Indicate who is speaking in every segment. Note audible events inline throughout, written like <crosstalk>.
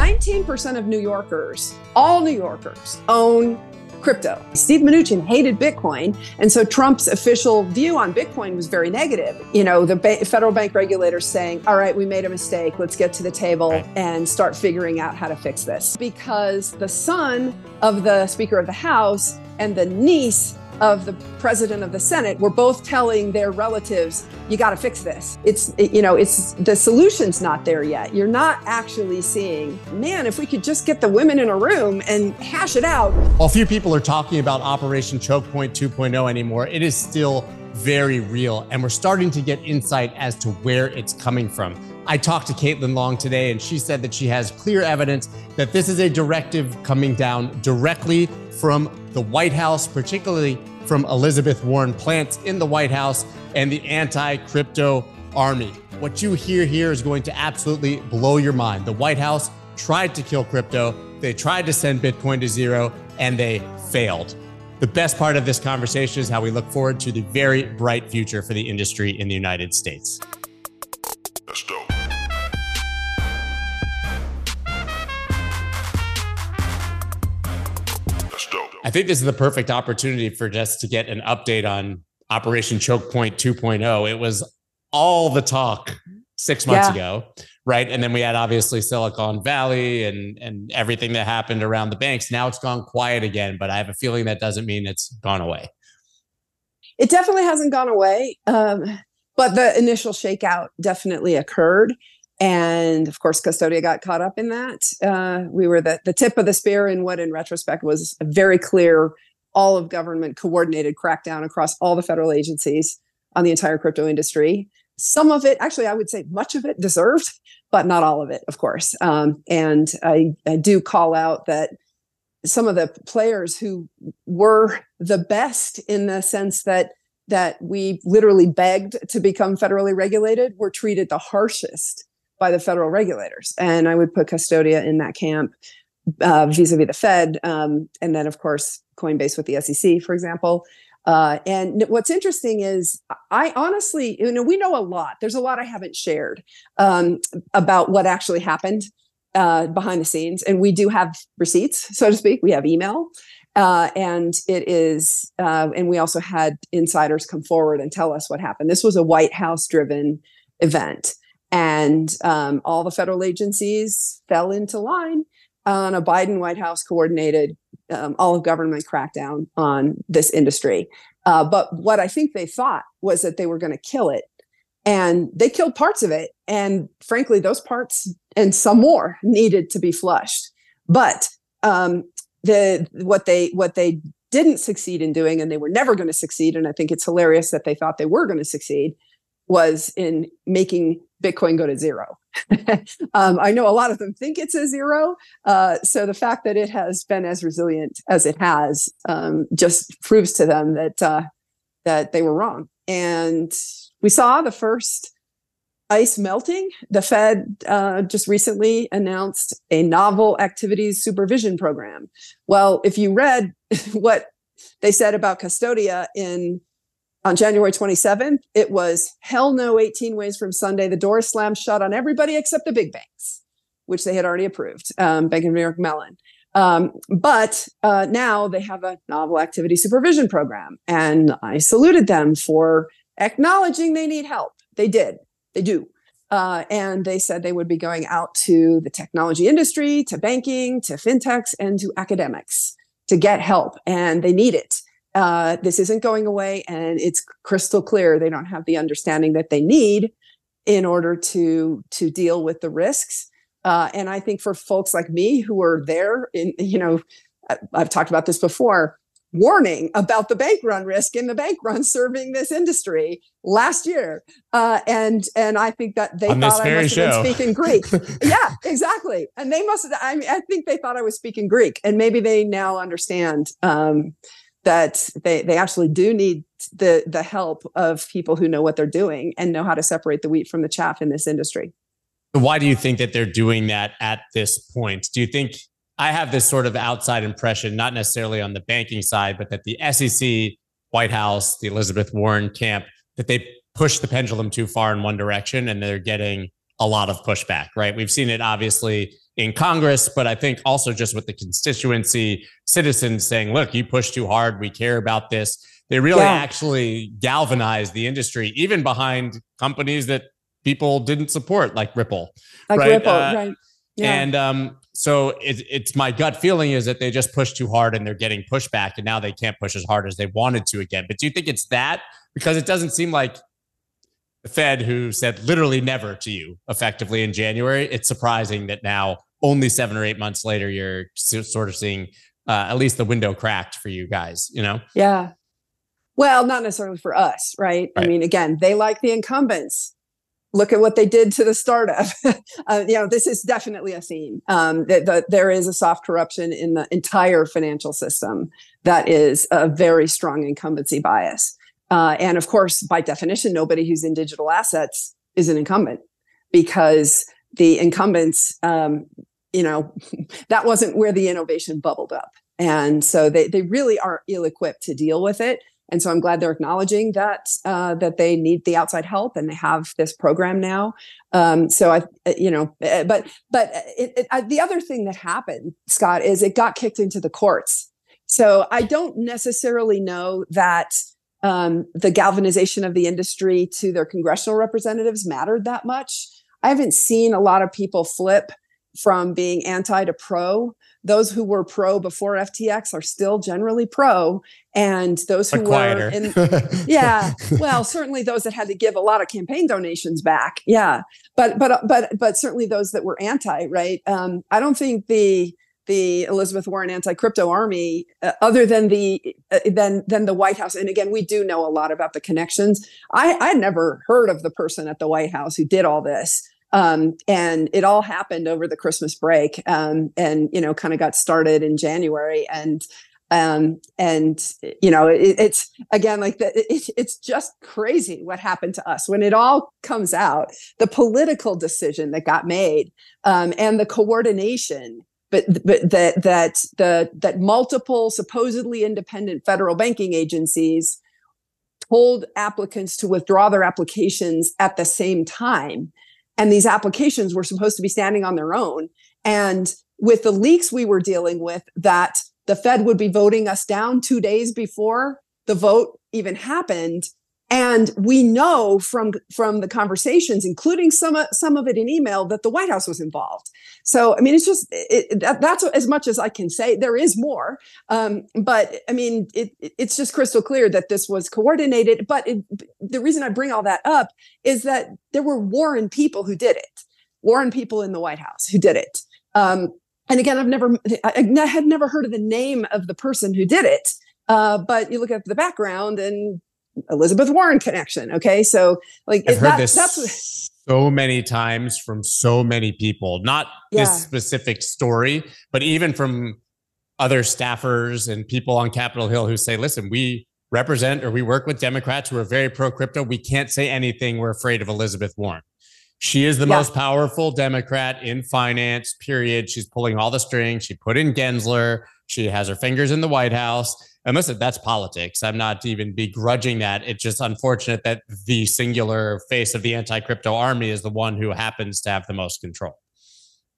Speaker 1: 19% of New Yorkers, all New Yorkers, own crypto. Steve Mnuchin hated Bitcoin. And so Trump's official view on Bitcoin was very negative. You know, the ba- federal bank regulators saying, all right, we made a mistake. Let's get to the table and start figuring out how to fix this. Because the son of the Speaker of the House and the niece of the president of the Senate were both telling their relatives, you got to fix this. It's, you know, it's the solution's not there yet. You're not actually seeing, man, if we could just get the women in a room and hash it out.
Speaker 2: While few people are talking about Operation Choke Point 2.0 anymore, it is still very real. And we're starting to get insight as to where it's coming from. I talked to Caitlin Long today, and she said that she has clear evidence that this is a directive coming down directly from the White House, particularly from Elizabeth Warren plants in the White House and the anti crypto army. What you hear here is going to absolutely blow your mind. The White House tried to kill crypto, they tried to send Bitcoin to zero, and they failed. The best part of this conversation is how we look forward to the very bright future for the industry in the United States. Let's go. I think this is the perfect opportunity for just to get an update on Operation Choke Point 2.0. It was all the talk six months yeah. ago, right? And then we had obviously Silicon Valley and and everything that happened around the banks. Now it's gone quiet again, but I have a feeling that doesn't mean it's gone away.
Speaker 1: It definitely hasn't gone away, um, but the initial shakeout definitely occurred. And of course, Custodia got caught up in that. Uh, we were the, the tip of the spear in what, in retrospect, was a very clear, all of government coordinated crackdown across all the federal agencies on the entire crypto industry. Some of it, actually, I would say much of it deserved, but not all of it, of course. Um, and I, I do call out that some of the players who were the best in the sense that that we literally begged to become federally regulated were treated the harshest by the federal regulators. And I would put Custodia in that camp uh, vis-a-vis the Fed, um, and then of course Coinbase with the SEC, for example. Uh, and what's interesting is, I honestly, you know, we know a lot. There's a lot I haven't shared um, about what actually happened uh, behind the scenes, and we do have receipts, so to speak. We have email, uh, and it is, uh, and we also had insiders come forward and tell us what happened. This was a White House-driven event, and um, all the federal agencies fell into line on a Biden White House coordinated um, all of government crackdown on this industry. Uh, but what I think they thought was that they were going to kill it. And they killed parts of it. And frankly, those parts and some more needed to be flushed. But um, the what they what they didn't succeed in doing, and they were never going to succeed, and I think it's hilarious that they thought they were going to succeed, was in making Bitcoin go to zero. <laughs> um, I know a lot of them think it's a zero. Uh, so the fact that it has been as resilient as it has um, just proves to them that uh, that they were wrong. And we saw the first ice melting. The Fed uh, just recently announced a novel activities supervision program. Well, if you read <laughs> what they said about Custodia in on January 27th, it was hell no 18 ways from Sunday. The door slammed shut on everybody except the big banks, which they had already approved, um, Bank of New York Mellon. Um, but uh, now they have a novel activity supervision program. And I saluted them for acknowledging they need help. They did, they do. Uh, and they said they would be going out to the technology industry, to banking, to fintechs, and to academics to get help. And they need it uh, this isn't going away and it's crystal clear they don't have the understanding that they need in order to to deal with the risks. Uh, and i think for folks like me who are there in you know i've talked about this before warning about the bank run risk in the bank run serving this industry last year. Uh, and and i think that they
Speaker 2: On
Speaker 1: thought i
Speaker 2: must have
Speaker 1: been speaking greek. <laughs> Yeah exactly. And they must have I, mean, I think they thought i was speaking greek and maybe they now understand um, that they they actually do need the the help of people who know what they're doing and know how to separate the wheat from the chaff in this industry.
Speaker 2: Why do you think that they're doing that at this point? Do you think I have this sort of outside impression, not necessarily on the banking side, but that the SEC, White House, the Elizabeth Warren camp, that they push the pendulum too far in one direction and they're getting a lot of pushback, right? We've seen it obviously in Congress, but I think also just with the constituency, citizens saying, look, you push too hard. We care about this. They really yeah. actually galvanized the industry, even behind companies that people didn't support, like Ripple.
Speaker 1: Like right? Ripple, uh, right.
Speaker 2: Yeah. And um, so it, it's my gut feeling is that they just pushed too hard and they're getting pushback, and now they can't push as hard as they wanted to again. But do you think it's that? Because it doesn't seem like the Fed, who said literally never to you effectively in January, it's surprising that now, only seven or eight months later, you're sort of seeing uh, at least the window cracked for you guys, you know?
Speaker 1: Yeah. Well, not necessarily for us, right? right? I mean, again, they like the incumbents. Look at what they did to the startup. <laughs> uh, you know, this is definitely a theme. Um, that the, there is a soft corruption in the entire financial system that is a very strong incumbency bias. Uh, and of course, by definition, nobody who's in digital assets is an incumbent because the incumbents, um, you know, <laughs> that wasn't where the innovation bubbled up. And so they, they really are ill equipped to deal with it. And so I'm glad they're acknowledging that uh, that they need the outside help, and they have this program now. Um, so I, uh, you know, uh, but but it, it, I, the other thing that happened, Scott, is it got kicked into the courts. So I don't necessarily know that um, the galvanization of the industry to their congressional representatives mattered that much. I haven't seen a lot of people flip from being anti to pro. Those who were pro before FTX are still generally pro, and those who were in, <laughs> yeah, well, certainly those that had to give a lot of campaign donations back, yeah, but but but but certainly those that were anti, right? Um, I don't think the the Elizabeth Warren anti-crypto army, uh, other than the uh, than than the White House. And again, we do know a lot about the connections. I I never heard of the person at the White House who did all this. Um, and it all happened over the Christmas break, um, and you know, kind of got started in January, and um, and you know, it, it's again like it, it's just crazy what happened to us when it all comes out. The political decision that got made, um, and the coordination but but that that the that multiple supposedly independent federal banking agencies told applicants to withdraw their applications at the same time and these applications were supposed to be standing on their own. And with the leaks we were dealing with that the fed would be voting us down 2 days before the vote even happened and we know from from the conversations including some some of it in email that the white house was involved. So i mean it's just it, that, that's as much as i can say. There is more. Um, but i mean it, it's just crystal clear that this was coordinated. But it, the reason i bring all that up is that there were warren people who did it. Warren people in the white house who did it. Um, and again i've never i had never heard of the name of the person who did it. Uh, but you look at the background and Elizabeth Warren connection. Okay. So like
Speaker 2: I've heard that, this that's so many times from so many people, not yeah. this specific story, but even from other staffers and people on Capitol Hill who say, listen, we represent or we work with Democrats who are very pro crypto. We can't say anything. We're afraid of Elizabeth Warren. She is the yeah. most powerful Democrat in finance, period. She's pulling all the strings. She put in Gensler. She has her fingers in the White House. Listen, that's politics. I'm not even begrudging that. It's just unfortunate that the singular face of the anti crypto army is the one who happens to have the most control.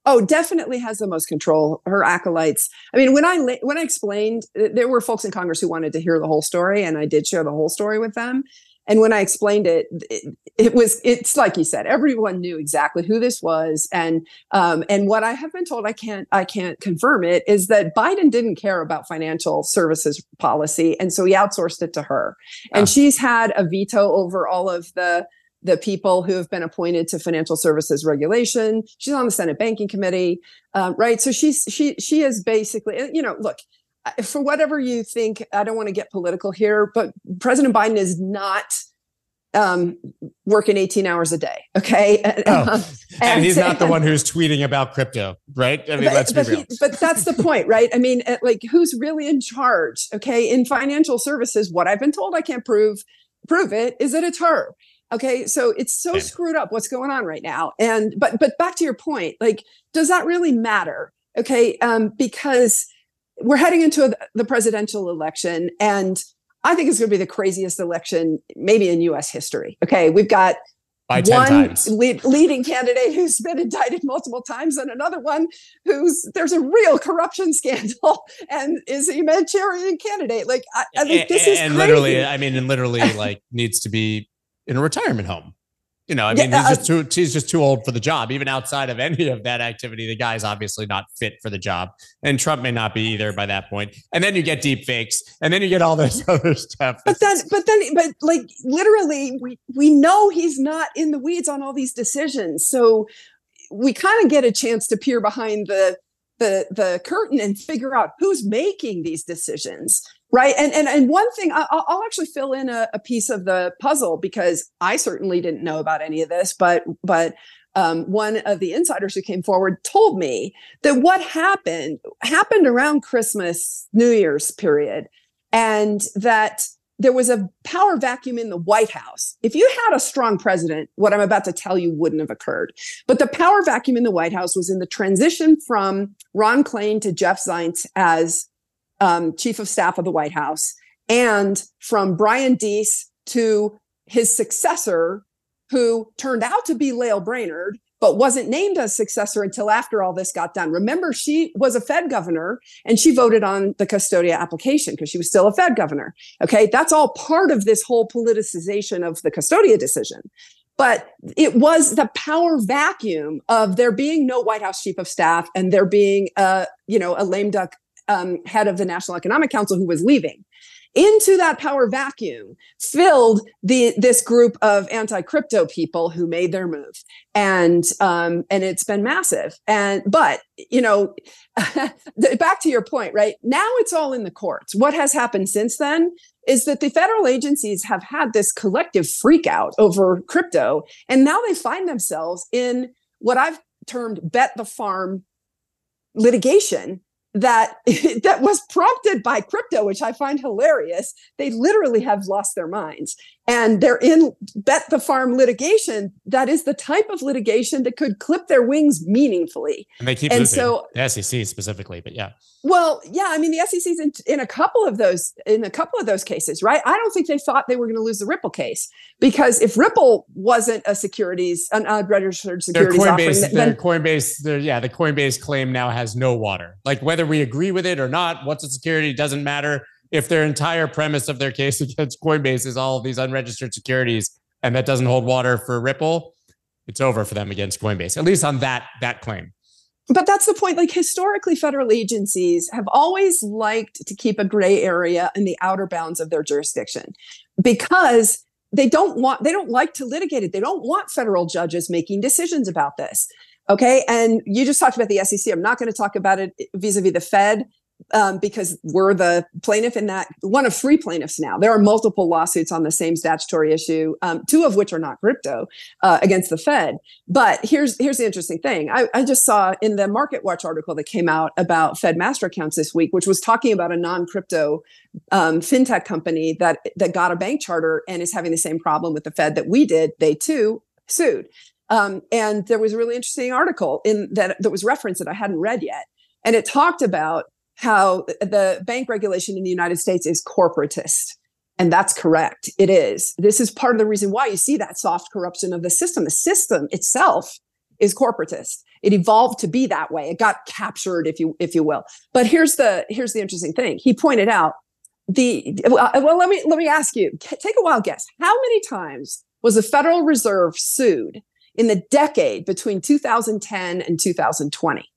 Speaker 1: Oh, definitely has the most control. Her acolytes. I mean, when I when I explained, there were folks in Congress who wanted to hear the whole story, and I did share the whole story with them. And when I explained it, it, it, was it's like you said, everyone knew exactly who this was, and um, and what I have been told, I can't I can't confirm it, is that Biden didn't care about financial services policy, and so he outsourced it to her, and ah. she's had a veto over all of the the people who have been appointed to financial services regulation. She's on the Senate Banking Committee, uh, right? So she's she she is basically, you know, look, for whatever you think, I don't want to get political here, but President Biden is not um, working 18 hours a day. Okay. <laughs>
Speaker 2: Oh. and, and, he's not the one who's tweeting about crypto, right? I mean, but, let's
Speaker 1: but
Speaker 2: be real.
Speaker 1: He, but that's the point, right? I mean, like who's really in charge? Okay. In financial services, what I've been told I can't prove, prove it is that it's her. Okay. So it's so screwed up what's going on right now. And, but, but back to your point, like, does that really matter? Okay. Um, because we're heading into a, the presidential election and I think it's going to be the craziest election maybe in US history. Okay, we've got
Speaker 2: by 10
Speaker 1: one. Lead, leading candidate who's been indicted multiple times and another one who's there's a real corruption scandal <laughs> and is a humanitarian candidate like i, I think this is
Speaker 2: and
Speaker 1: crazy.
Speaker 2: literally i mean and literally like needs to be in a retirement home you know, I mean,
Speaker 1: Yeah,
Speaker 2: he's
Speaker 1: uh,
Speaker 2: just too he's just too old for the job. Even outside of any of that activity, the guy's obviously not fit for the job, and Trump may not be either by that point. And then you get deep fakes, and then you get all this <laughs> other stuff.
Speaker 1: but then but then but like literally we we know he's not in the weeds on all these decisions so we kind of get a chance to peer behind the the the curtain and figure out who's making these decisions right and and, and one thing I'll, I'll actually fill in a, a piece of the puzzle because i certainly didn't know about any of this but but um, one of the insiders who came forward told me that what happened happened around christmas new year's period and that there was a power vacuum in the White House. If you had a strong president, what I'm about to tell you wouldn't have occurred. But the power vacuum in the White House was in the transition from Ron Klain to Jeff Zients as um, chief of staff of the White House, and from Brian Deese to his successor, who turned out to be Lael Brainard, but wasn't named as successor until after all this got done. Remember, she was a Fed governor and she voted on the Custodia application because she was still a Fed governor. Okay, that's all part of this whole politicization of the Custodia decision. But it was the power vacuum of there being no White House chief of staff and there being a, you know, a lame duck um, head of the National Economic Council who was leaving. Into that power vacuum filled the this group of anti-crypto people who made their move, and um, and it's been massive. And but you know, <laughs> back to your point, right now it's all in the courts. What has happened since then is that the federal agencies have had this collective freak out over crypto, and now they find themselves in what I've termed "bet the farm" litigation that <laughs> that was prompted by crypto which i find hilarious. They literally have lost their minds and they're in bet the farm litigation that is the type of litigation that could clip their wings meaningfully
Speaker 2: and they keep
Speaker 1: and
Speaker 2: losing.
Speaker 1: so-
Speaker 2: the SEC specifically, but yeah,
Speaker 1: well yeah i mean the sec's in, in a couple of those in a couple of those cases right i don't think they thought they were going to lose the ripple case because if ripple wasn't a securities an unregistered
Speaker 2: their
Speaker 1: securities offering
Speaker 2: Coinbase,
Speaker 1: then
Speaker 2: their Coinbase, their yeah, the Coinbase claim now has no water. Like whether we agree with it or not, what's a security doesn't matter. If their entire premise of their case <laughs> against Coinbase is all of these unregistered securities, and that doesn't hold water for Ripple, it's over for them against Coinbase. At least on that that claim.
Speaker 1: but that's the point like historically federal agencies have always liked to keep a gray area in the outer bounds of their jurisdiction because they don't want they don't like to litigate it they don't want federal judges making decisions about this okay and you just talked about the sec i'm not going to talk about it vis-a-vis the fed um, because we're the plaintiff in that one of three plaintiffs now. There are multiple lawsuits on the same statutory issue, um, two of which are not crypto uh, against the Fed. But here's here's the interesting thing. I, I just saw in the Market Watch article that came out about Fed master accounts this week, which was talking about a non-crypto um, fintech company that that got a bank charter and is having the same problem with the Fed that we did. They too sued. Um, and there was a really interesting article in that that was referenced that I hadn't read yet, and it talked about how the bank regulation in the United States is corporatist. And that's correct. It is. This is part of the reason why you see that soft corruption of the system. The system itself is corporatist. It evolved to be that way. It got captured, if you if you will. But here's the here's the interesting thing. He pointed out the well, uh, well let me let me ask you. Take a wild guess. How many times was the Federal Reserve sued in the decade between 2010 and 2020?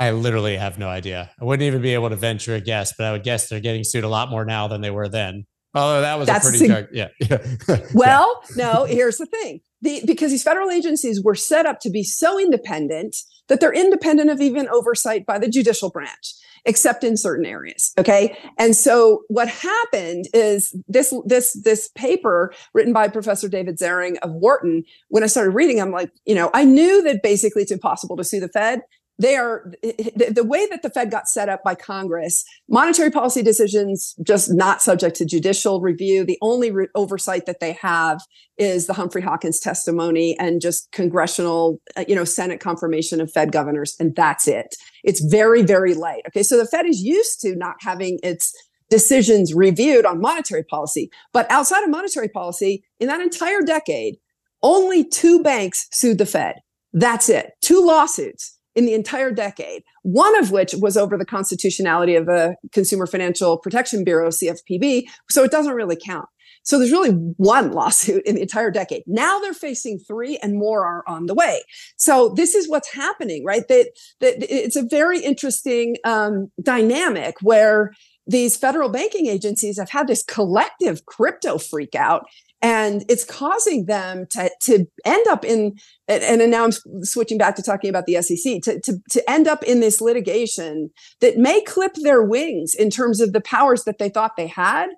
Speaker 2: I literally have no idea. I wouldn't even be able to venture a guess, but I would guess they're getting sued a lot more now than they were then. Although that was
Speaker 1: That's
Speaker 2: a pretty
Speaker 1: sig-
Speaker 2: dark, yeah. <laughs> yeah.
Speaker 1: Well, no, here's the thing. The, because these federal agencies were set up to be so independent that they're independent of even oversight by the judicial branch, except in certain areas. Okay. And so what happened is this this this paper written by Professor David Zaring of Wharton, when I started reading, I'm like, you know, I knew that basically it's impossible to sue the Fed they are the, the, way that the Fed got set up by Congress, monetary policy decisions just not subject to judicial review. The only re- oversight that they have is the Humphrey Hawkins testimony and just congressional, uh, you know, Senate confirmation of Fed governors, and that's it. It's very, very light. Okay, so the Fed is used to not having its decisions reviewed on monetary policy, but outside of monetary policy, in that entire decade, only two banks sued the Fed. That's it. Two lawsuits in the entire decade, one of which was over the constitutionality of the Consumer Financial Protection Bureau, CFPB. So it doesn't really count. So there's really one lawsuit in the entire decade. Now they're facing three and more are on the way. So this is what's happening, right? That, that it's a very interesting um, dynamic where these federal banking agencies have had this collective crypto freak out and it's causing them to, to end up in and, and now i'm switching back to talking about the sec to, to, to end up in this litigation that may clip their wings in terms of the powers that they thought they had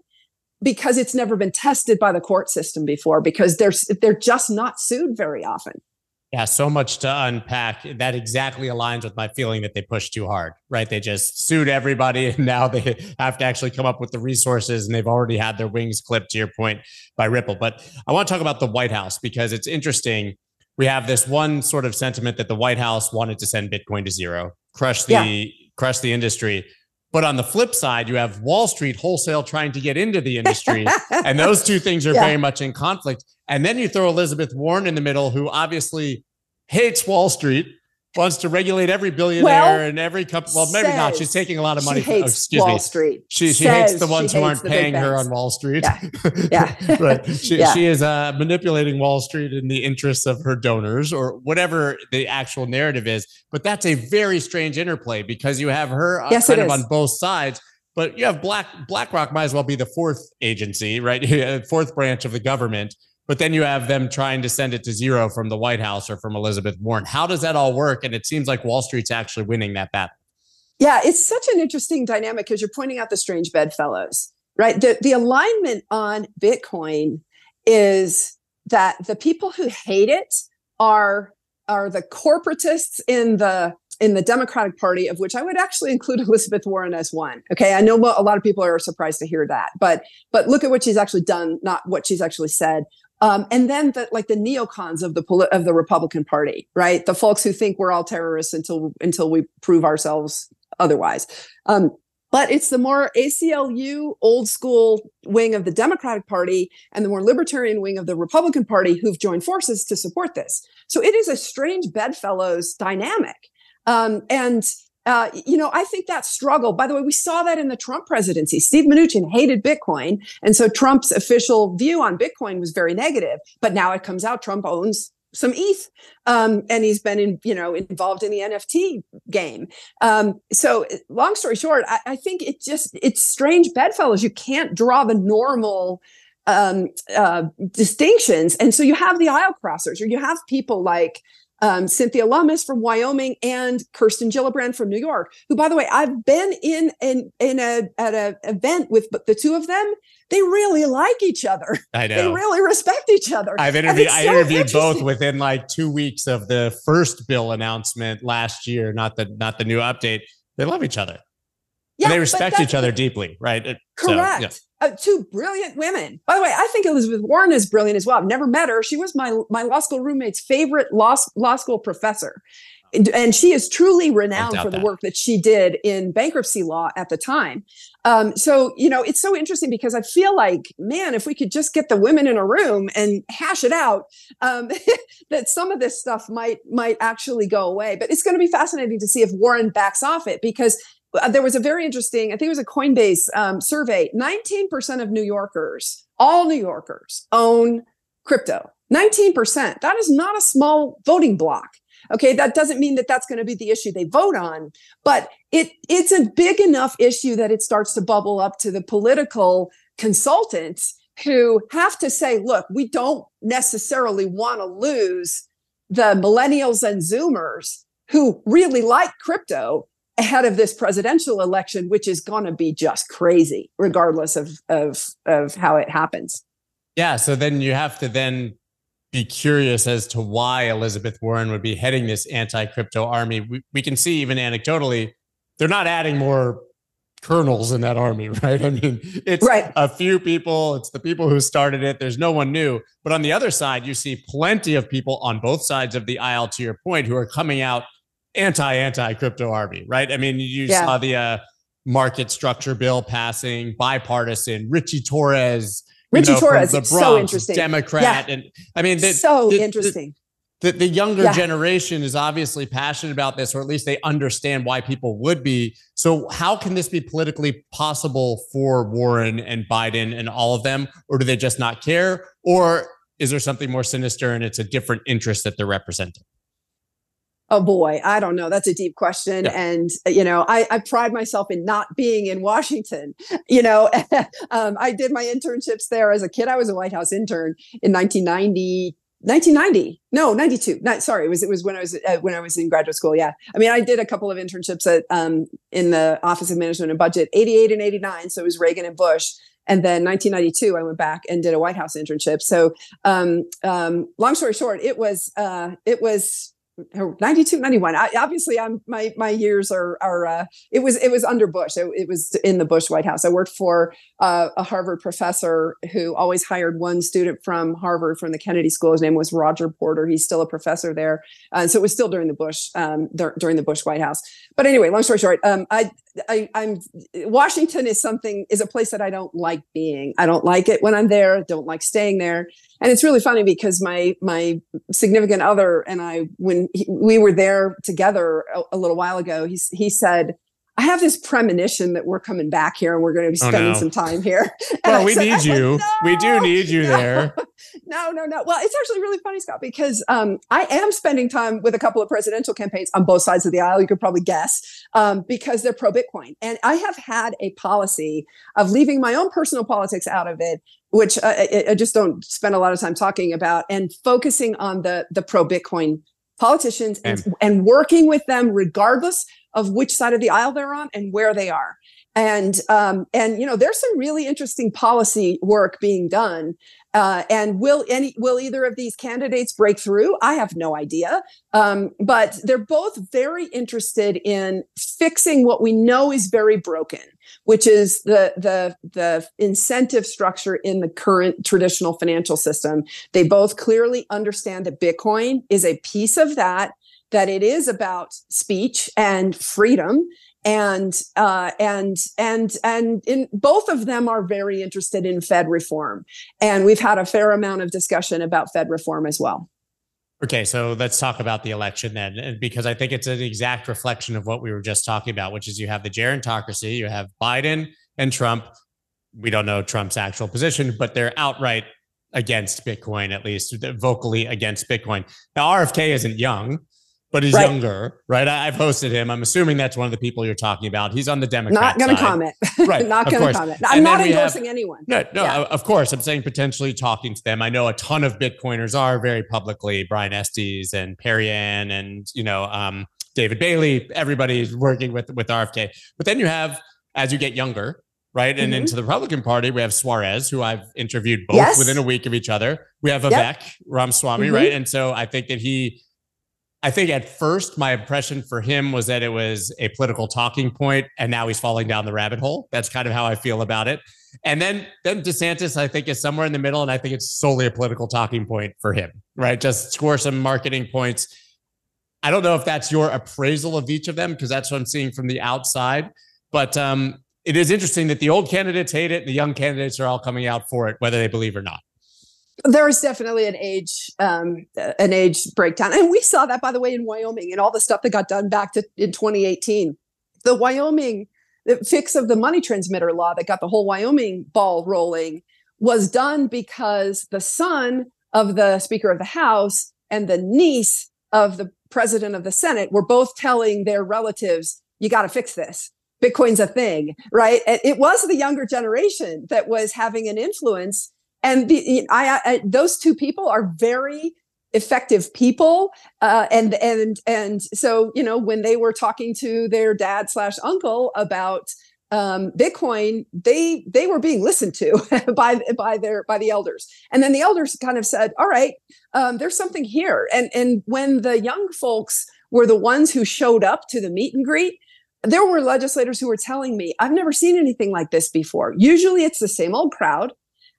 Speaker 1: because it's never been tested by the court system before because they're they're just not sued very often
Speaker 2: yeah, so much to unpack. That exactly aligns with my feeling that they pushed too hard, right? They just sued everybody <laughs> and now they have to actually come up with the resources and they've already had their wings clipped to your point by Ripple. But I want to talk about the White House because it's interesting. We have this one sort of sentiment that the White House wanted to send Bitcoin to zero, crush the yeah. crush the industry. But on the flip side, you have Wall Street wholesale trying to get into the industry. <laughs> and those two things are yeah. very much in conflict. And then you throw Elizabeth Warren in the middle, who obviously hates Wall Street, wants to regulate every billionaire well, and every company. Well, maybe not. She's taking a lot of money.
Speaker 1: She hates oh, excuse
Speaker 2: Wall
Speaker 1: me. Street.
Speaker 2: She, she hates the ones who aren't paying her on Wall Street.
Speaker 1: Yeah. <laughs> yeah.
Speaker 2: right. She, yeah. she is uh, manipulating Wall Street in the interests of her donors or whatever the actual narrative is. But that's a very strange interplay because you have her uh, yes, kind of on both sides. But you have Black BlackRock might as well be the fourth agency, right? <laughs> fourth branch of the government but then you have them trying to send it to zero from the White House or from Elizabeth Warren. How does that all work? And it seems like Wall Street's actually winning that battle.
Speaker 1: Yeah, it's such an interesting dynamic because you're pointing out the strange bedfellows, right? The, the alignment on Bitcoin is that the people who hate it are are the corporatists in the in the Democratic Party, of which I would actually include <laughs> Elizabeth Warren as one. Okay, I know a lot of people are surprised to hear that, but but look at what she's actually done, not what she's actually said. Um, and then the, like the neocons of the of the Republican Party, right? The folks who think we're all terrorists until until we prove ourselves otherwise. Um, but it's the more ACLU old school wing of the Democratic Party and the more libertarian wing of the Republican Party who've joined forces to support this. So it is a strange bedfellows dynamic. Um, and uh, you know, I think that struggle, by the way, we saw that in the Trump presidency. Steve Mnuchin hated Bitcoin. And so Trump's official view on Bitcoin was very negative. But now it comes out Trump owns some ETH. Um, and he's been in, you know, involved in the NFT game. Um, so long story short, I, I, think it just, it's strange bedfellows. You can't draw the normal um, uh, distinctions. And so you have the aisle crossers or you have people like, um, Cynthia Lummis from Wyoming and Kirsten Gillibrand from New York, who, by the way, I've been in in, in a at an event with the two of them. They really like each other.
Speaker 2: I know.
Speaker 1: They really respect each other.
Speaker 2: I've interviewed I interviewed both within like two weeks of the first bill announcement last year, not the not the new update. They love each other. Yeah, and they respect each other deeply, right?
Speaker 1: Correct. So, yeah uh, two brilliant women. By the way, I think Elizabeth Warren is brilliant as well. I've never met her. She was my my law school roommate's favorite law law school professor. And, she is truly renowned for the that. work that she did in bankruptcy law at the time. Um, so, you know, it's so interesting because I feel like, man, if we could just get the women in a room and hash it out, um, <laughs> that some of this stuff might might actually go away. But it's going to be fascinating to see if Warren backs off it because there was a very interesting, I think it was a Coinbase um, survey. 19% of New Yorkers, all New Yorkers, own crypto. 19%. That is not a small voting block. Okay, that doesn't mean that that's going to be the issue they vote on, but it it's a big enough issue that it starts to bubble up to the political consultants who have to say, look, we don't necessarily want to lose the millennials and zoomers who really like crypto ahead of this presidential election, which is going to be just crazy, regardless of of of how it happens.
Speaker 2: Yeah. So then you have to then be curious as to why Elizabeth Warren would be heading this anti-crypto army. We, we can see even anecdotally, they're not adding more colonels in that army, <laughs> right? I mean, it's right. a few people, it's the people who started it. There's no one new. But on the other side, you see plenty of people on both sides of the aisle, to your point, who are coming out anti anti crypto army, right? I mean, you yeah. saw the uh, market structure bill passing, bipartisan, Richie Torres,
Speaker 1: Richie know, Torres, Bronx, so interesting.
Speaker 2: Democrat, yeah. and I mean,
Speaker 1: the, so the, interesting.
Speaker 2: The, the, younger yeah. generation is obviously passionate about this, or at least they understand why people would be. So, how can this be politically possible for Warren and Biden and all of them, or do they just not care, or is there something more sinister and it's a different interest that they're representing?
Speaker 1: Oh boy, I don't know. That's a deep question. Yeah. And, you know, I, I, pride myself in not being in Washington. <laughs> You know, <laughs> um, I did my internships there as a kid. I was a White House intern in 1990. 1990 no 92 not sorry it was it was when i was uh, when i was in graduate school yeah i mean i did a couple of internships at um, in the office of management and budget 88 and 89 so it was reagan and bush and then 1992 i went back and did a white house internship so um, um, long story short it was uh, it was 92 91 I, obviously i'm my my years are are uh, it was it was under bush. It, it, was in the bush white house. I worked for uh, a harvard professor who always hired one student from harvard from the kennedy school. His name was roger porter. He's still a professor there. Uh, so it was still during the bush um, dur- during the bush white house. But anyway long story short um, I, I i'm washington is something is a place that i don't like being. I don't like it when i'm there. Don't like staying there and it's really funny because my my significant other and I, when he, we were there together a, a little while ago, he he said, I have this premonition that we're coming back here and we're going to be oh, spending oh, no. some time here. <laughs>
Speaker 2: well, we said, need you. Like, no, we do need you no, there. <laughs>
Speaker 1: No, no, no. Well, it's actually really funny, Scott, because um, I am spending time with a couple of presidential campaigns on both sides of the aisle. You could probably guess um, because they're pro Bitcoin. And I have had a policy of leaving my own personal politics out of it which I, I, just don't spend a lot of time talking about, and focusing on the the pro Bitcoin politicians and, and, and working with them regardless of which side of the aisle they're on and where they are. And um, and you know there's some really interesting policy work being done uh, and will any will either of these candidates break through? I have no idea. Um, but they're both very interested in fixing what we know is very broken which is the the the incentive structure in the current traditional financial system. They both clearly understand that bitcoin is a piece of that that it is about speech and freedom and uh, and and and in both of them are very interested in Fed reform, and we've had a fair amount of discussion about Fed reform as well.
Speaker 2: Okay, so let's talk about the election then, because I think it's an exact reflection of what we were just talking about, which is you have the gerontocracy, you have Biden and Trump. We don't know Trump's actual position, but they're outright against Bitcoin, at least vocally against Bitcoin. Now, RFK isn't young but he's right. younger, right? I, have hosted him. I'm assuming that's one of the people you're talking about. He's on the Democrat.
Speaker 1: Not going to comment. <laughs>
Speaker 2: Right.
Speaker 1: not going to comment. I'm not endorsing have, anyone.
Speaker 2: No, no. Yeah. Of course, I'm saying potentially talking to them. I know a ton of Bitcoiners are very publicly. Brian Estes and Perry Ann and you know um, David Bailey. Everybody's working with with RFK. But then you have as you get younger, right? And mm-hmm. into the Republican Party, we have Suarez, who I've interviewed both yes. within a week of each other. We have Vivek yep. Ramaswamy, mm-hmm. right? And so I think that he I think at first my impression for him was that it was a political talking point, and now he's falling down the rabbit hole. That's kind of how I feel about it. And then then DeSantis, I think, is somewhere in the middle, and I think it's solely a political talking point for him, right? Just score some marketing points. I don't know if that's your appraisal of each of them because that's what I'm seeing from the outside. But um, it is interesting that the old candidates hate it, and the young candidates are all coming out for it, whether they believe or not
Speaker 1: there was definitely an age um, an age breakdown. And we saw that by the way in wyoming and all the stuff that got done back to in 2018 the wyoming the fix of the money transmitter law that got the whole wyoming ball rolling was done because the son of the speaker of the house and the niece of the president of the senate were both telling their relatives you got to fix this. Bitcoin's a thing right? It was the younger generation that was having an influence and the, I, I, those two people are very effective people uh, and and and so you know when they were talking to their dad slash uncle about um, Bitcoin, they they were being listened to <laughs> by by their by the elders, and then the elders kind of said, "All right, um, there's something here." And and when the young folks were the ones who showed up to the meet and greet, there were legislators who were telling me, "I've never seen anything like this before." Usually, it's the same old crowd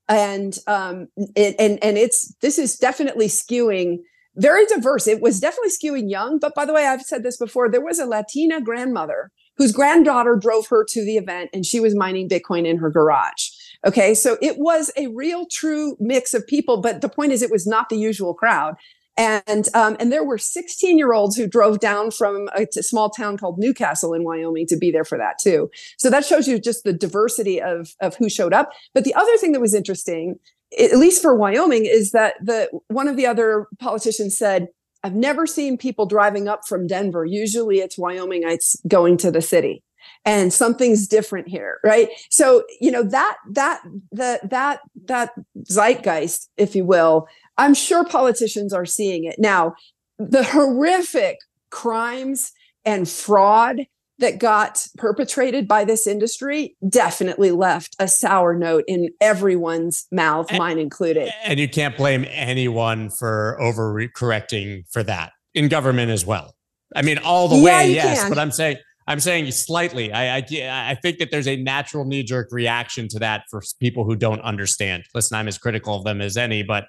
Speaker 1: and um, it, and and it's this is definitely skewing very diverse. It was definitely skewing young, but by the way, I've said this before. There was a Latina grandmother whose granddaughter drove her to the event, and she was mining Bitcoin in her garage. Okay. So it was a real true mix of people. But the point is, it was not the usual crowd. And um, and there were 16 year olds who drove down from a, small town called Newcastle in Wyoming to be there for that too. So that shows you just the diversity of of who showed up. But the other thing that was interesting, at least for Wyoming, is that the one of the other politicians said, "I've never seen people driving up from Denver. Usually, it's Wyomingites going to the city." and something's different here right so you know that that that that that zeitgeist if you will i'm sure politicians are seeing it now the horrific crimes and fraud that got perpetrated by this industry definitely left a sour note in everyone's mouth, and, mine included.
Speaker 2: And you can't blame anyone for overcorrecting for that in government as well. I mean, all the yeah, way, yes, can. but I'm saying I'm saying slightly. I, I, I think that there's a natural knee jerk reaction to that for people who don't understand. Listen, I'm as critical of them as any, but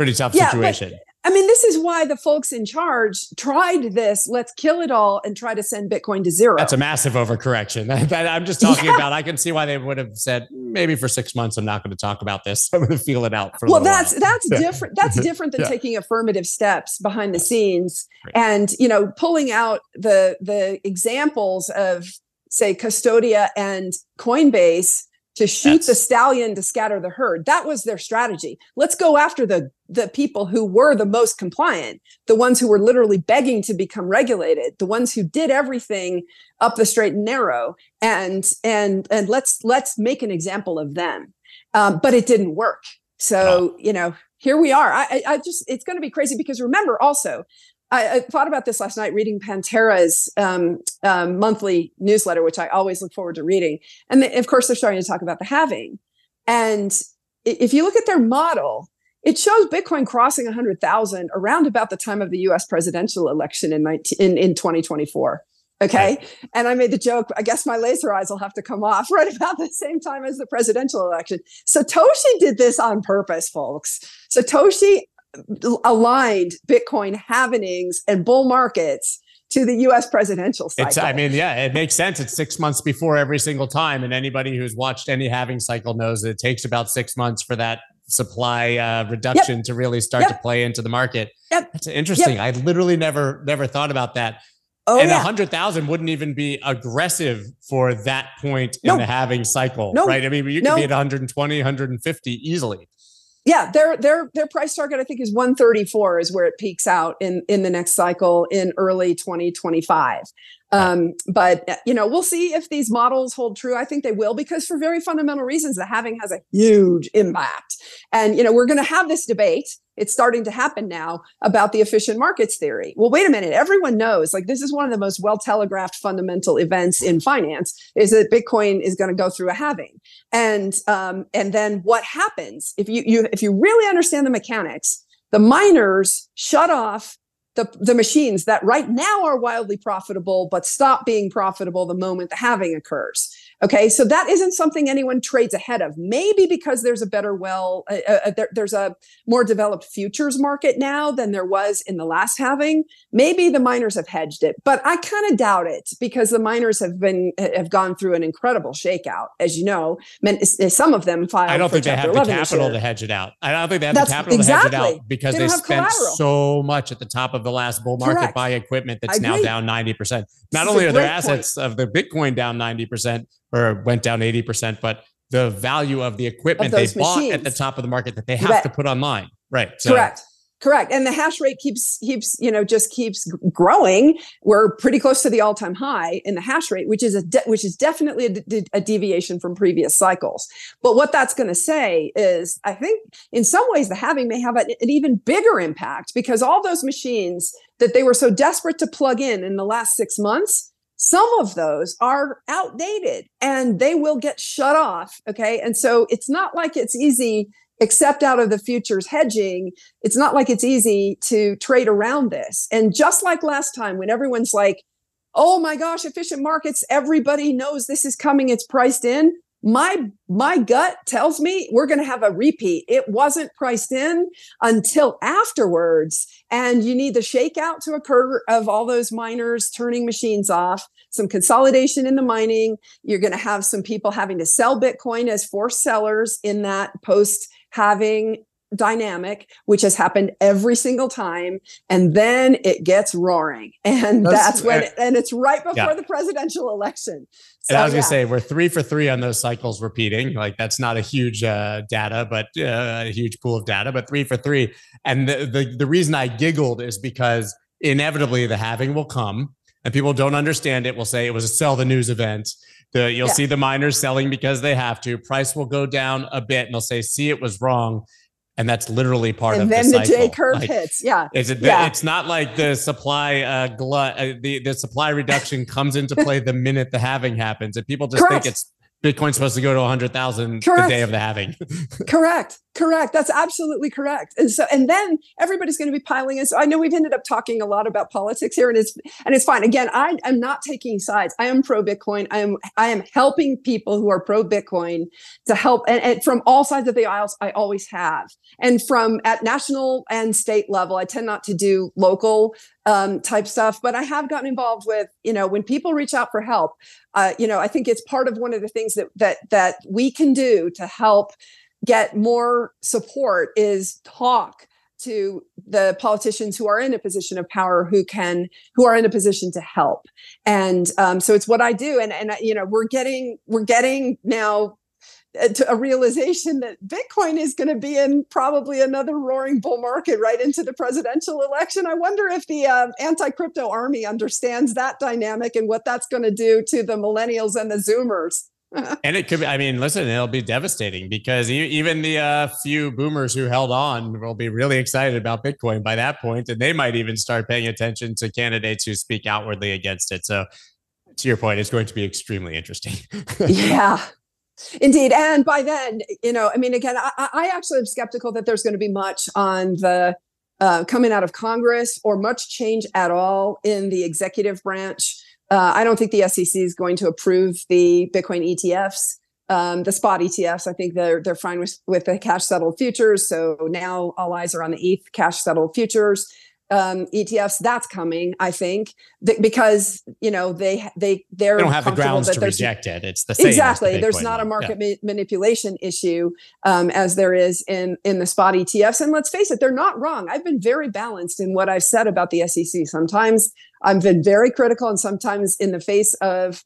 Speaker 2: pretty tough yeah, situation. But,
Speaker 1: I mean, this is why the folks in charge tried this. Let's kill it all and try to send Bitcoin to zero.
Speaker 2: That's a massive overcorrection. <laughs> I'm just talking yeah. about. I can see why they would have said maybe for six months I'm not going to talk about this. <laughs> I'm going to feel it out for.
Speaker 1: Well, that's while. that's <laughs> different. That's different than yeah. taking affirmative steps behind the scenes and you know pulling out the the examples of say Custodia and Coinbase to shoot That's, the stallion to scatter the herd. That was their strategy. Let's go after the the people who were the most compliant, the ones who were literally begging to become regulated, the ones who did everything up the straight and narrow, and and and let's let's make an example of them. Um, but it didn't work. So you know, here we are. I, I just it's going to be crazy because remember also I, I, thought about this last night reading Pantera's um, um, monthly newsletter, which I always look forward to reading. And they, of course, they're starting to talk about the halving. And if you look at their model, it shows Bitcoin crossing 100,000 around about the time of the US presidential election in, 19, in, in 2024. Okay. okay. And I made the joke, I guess my laser eyes will have to come off <laughs> right about the same time as the presidential election. Satoshi did this on purpose, folks. Satoshi aligned Bitcoin halvenings and bull markets to the US presidential cycle.
Speaker 2: It's, I mean, yeah, it makes sense. It's six months before every single time. And anybody who's watched any halving cycle knows that it takes about six months for that supply uh, reduction yep. to really start yep. to play into the market. Yep. That's interesting. Yep. I literally never, never thought about that. Oh, and a yeah. hundred thousand wouldn't even be aggressive for that point in the halving cycle, no. right? I mean, you could no. be at 120, 150 easily
Speaker 1: yeah, their their their price target I think is 134 is where it peaks out in in the next cycle in early 2025. Um, but uh, you know, we'll see if these models hold true. I think they will because for very fundamental reasons, the halving has a huge impact. And you know, we're going to have this debate. It's starting to happen now about the efficient markets theory. Well, wait a minute. Everyone knows, like, this is one of the most well telegraphed fundamental events in finance is that Bitcoin is going to go through a halving. And um, and then what happens if you you if you really understand the mechanics? The miners shut off the, the machines that right now are wildly profitable, but stop being profitable the moment the halving occurs. Okay, so that isn't something anyone trades ahead of. Maybe because there's a better, well, uh, uh, there, there's a more developed futures market now than there was in the last halving. Maybe the miners have hedged it, but I kind of doubt it because the miners have been have gone through an incredible shakeout, as you know. Some of them filed.
Speaker 2: I don't think they have the capital to hedge it out. I don't think they have That's, the capital exactly. to hedge it out because they, they spent collateral. so much at the top of the last bull market Correct. buy equipment that's now down ninety percent. Not only are their assets point. of the Bitcoin down ninety percent or went down 80%, but the value of the equipment of they bought machines. at the top of the market that they have right. to put online. Right.
Speaker 1: So. Correct. Correct. And the hash rate keeps keeps, you know, just keeps growing. We're pretty close to the all-time high in the hash rate, which is a de- which is definitely a, de- a deviation from previous cycles. But what that's going to say is I think in some ways the halving may have an, an even bigger impact because all those machines that they were so desperate to plug in in the last 6 months some of those are outdated and they will get shut off. Okay. And so it's not like it's easy, except out of the futures hedging. It's not like it's easy to trade around this. And just like last time, when everyone's like, oh my gosh, efficient markets, everybody knows this is coming, it's priced in my my gut tells me we're going to have a repeat it wasn't priced in until afterwards and you need the shakeout to occur of all those miners turning machines off some consolidation in the mining. You're going to have some people having to sell Bitcoin as forced sellers in that post halving dynamic, which has happened every single time. And then it gets roaring. <laughs> And that's, that's when, uh, and it's right before yeah. the presidential election.
Speaker 2: So, and I was yeah. gonna say we're three for three on those cycles repeating. Like that's not a huge uh, data, but uh, a huge pool of data, but three for three. And the, the the reason I giggled is because inevitably the halving will come, and people don't understand it. Will say it was a sell the news event. The, you'll yeah. see the miners selling because they have to. Price will go down a bit, and they'll say, "See, it was wrong." And that's literally part
Speaker 1: and
Speaker 2: of
Speaker 1: then
Speaker 2: the,
Speaker 1: the J curve like, hits. Yeah,
Speaker 2: it's
Speaker 1: yeah.
Speaker 2: it's not like the supply uh, glut uh, the the supply reduction comes into play the minute the halving happens, and people just Correct. think it's Bitcoin's supposed to go to 100,000 the day of the halving. <laughs>
Speaker 1: correct. Correct. That's absolutely correct. And so and then everybody's going to be piling in. So I know we've ended up talking a lot about politics here and it's and it's fine. Again, I am not taking sides. I am pro Bitcoin. I am I am helping people who are pro Bitcoin to help and, and from all sides of the aisles I always have. And from at national and state level, I tend not to do local um, type stuff. But I have gotten involved with, you know, when people reach out for help, uh, you know, I think it's part of one of the things that that that we can do to help get more support is talk to the politicians who are in a position of power who can who are in a position to help and um, so it's what i do and and you know we're getting we're getting now a realization that Bitcoin is going to be in probably another roaring bull market right into the presidential election. I wonder if the uh, anti crypto army understands that dynamic and what that's going to do to the millennials and the Zoomers. <laughs>
Speaker 2: and it could be, I mean, listen, it'll be devastating because even the uh, few boomers who held on will be really excited about Bitcoin by that point, and they might even start paying attention to candidates who speak outwardly against it. So, to your point, it's going to be extremely interesting. <laughs>
Speaker 1: yeah. Indeed. And by then, you know, I mean, again, I, I actually am skeptical that there's going to be much on the uh, coming out of Congress or much change at all in the executive branch. Uh, I don't think the SEC is going to approve the Bitcoin ETFs. Um, the spot ETFs, I think they're they're fine with with the cash settled futures. So now all eyes are on the ETH cash settled futures um, ETFs. That's coming, I think, th- because you know they they they're
Speaker 2: they don't have the grounds to reject it. It's the same
Speaker 1: exactly.
Speaker 2: The
Speaker 1: there's not a market yeah. ma- manipulation issue um, as there is in in the spot ETFs. And let's face it, they're not wrong. I've been very balanced in what I've said about the SEC. Sometimes I've been very critical, and sometimes in the face of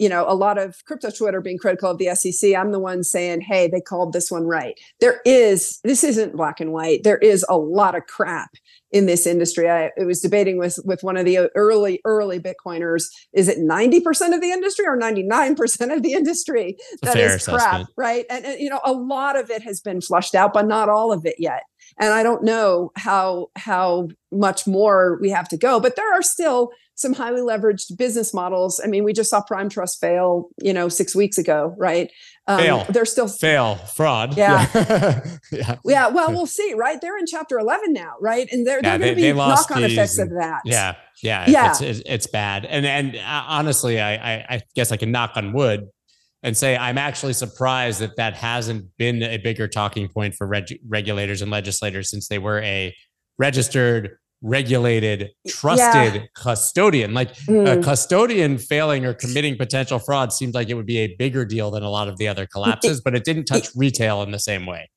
Speaker 1: you know, a lot of crypto Twitter being critical of the SEC. I'm the one saying, hey, they called this one right. There is, this isn't black and white. There is a lot of crap in this industry. I, was debating with, with one of the early, early Bitcoiners. Is it 90% of the industry or 99% of the industry that is crap, assessment. right? And, and, you know, a lot of it has been flushed out, but not all of it yet. And I don't know how, how much more we have to go, but there are still some highly leveraged business models. I mean, we just saw Prime Trust fail, you know, six weeks ago, right?
Speaker 2: Um, fail.
Speaker 1: They're still
Speaker 2: fail fraud.
Speaker 1: Yeah. <laughs> yeah. yeah. Well, we'll see, right? They're in Chapter 11 now, right? And they're, yeah, they're going to be knock-on effects of that.
Speaker 2: Yeah. Yeah. Yeah. It's, it's, it's bad. And and uh, honestly, I, I I guess I can knock on wood and say I'm actually surprised that that hasn't been a bigger talking point for reg- regulators and legislators since they were a registered regulated, trusted yeah. custodian. Like mm. a custodian failing or committing potential fraud seems like it would be a bigger deal than a lot of the other collapses, but it didn't touch retail in the same way.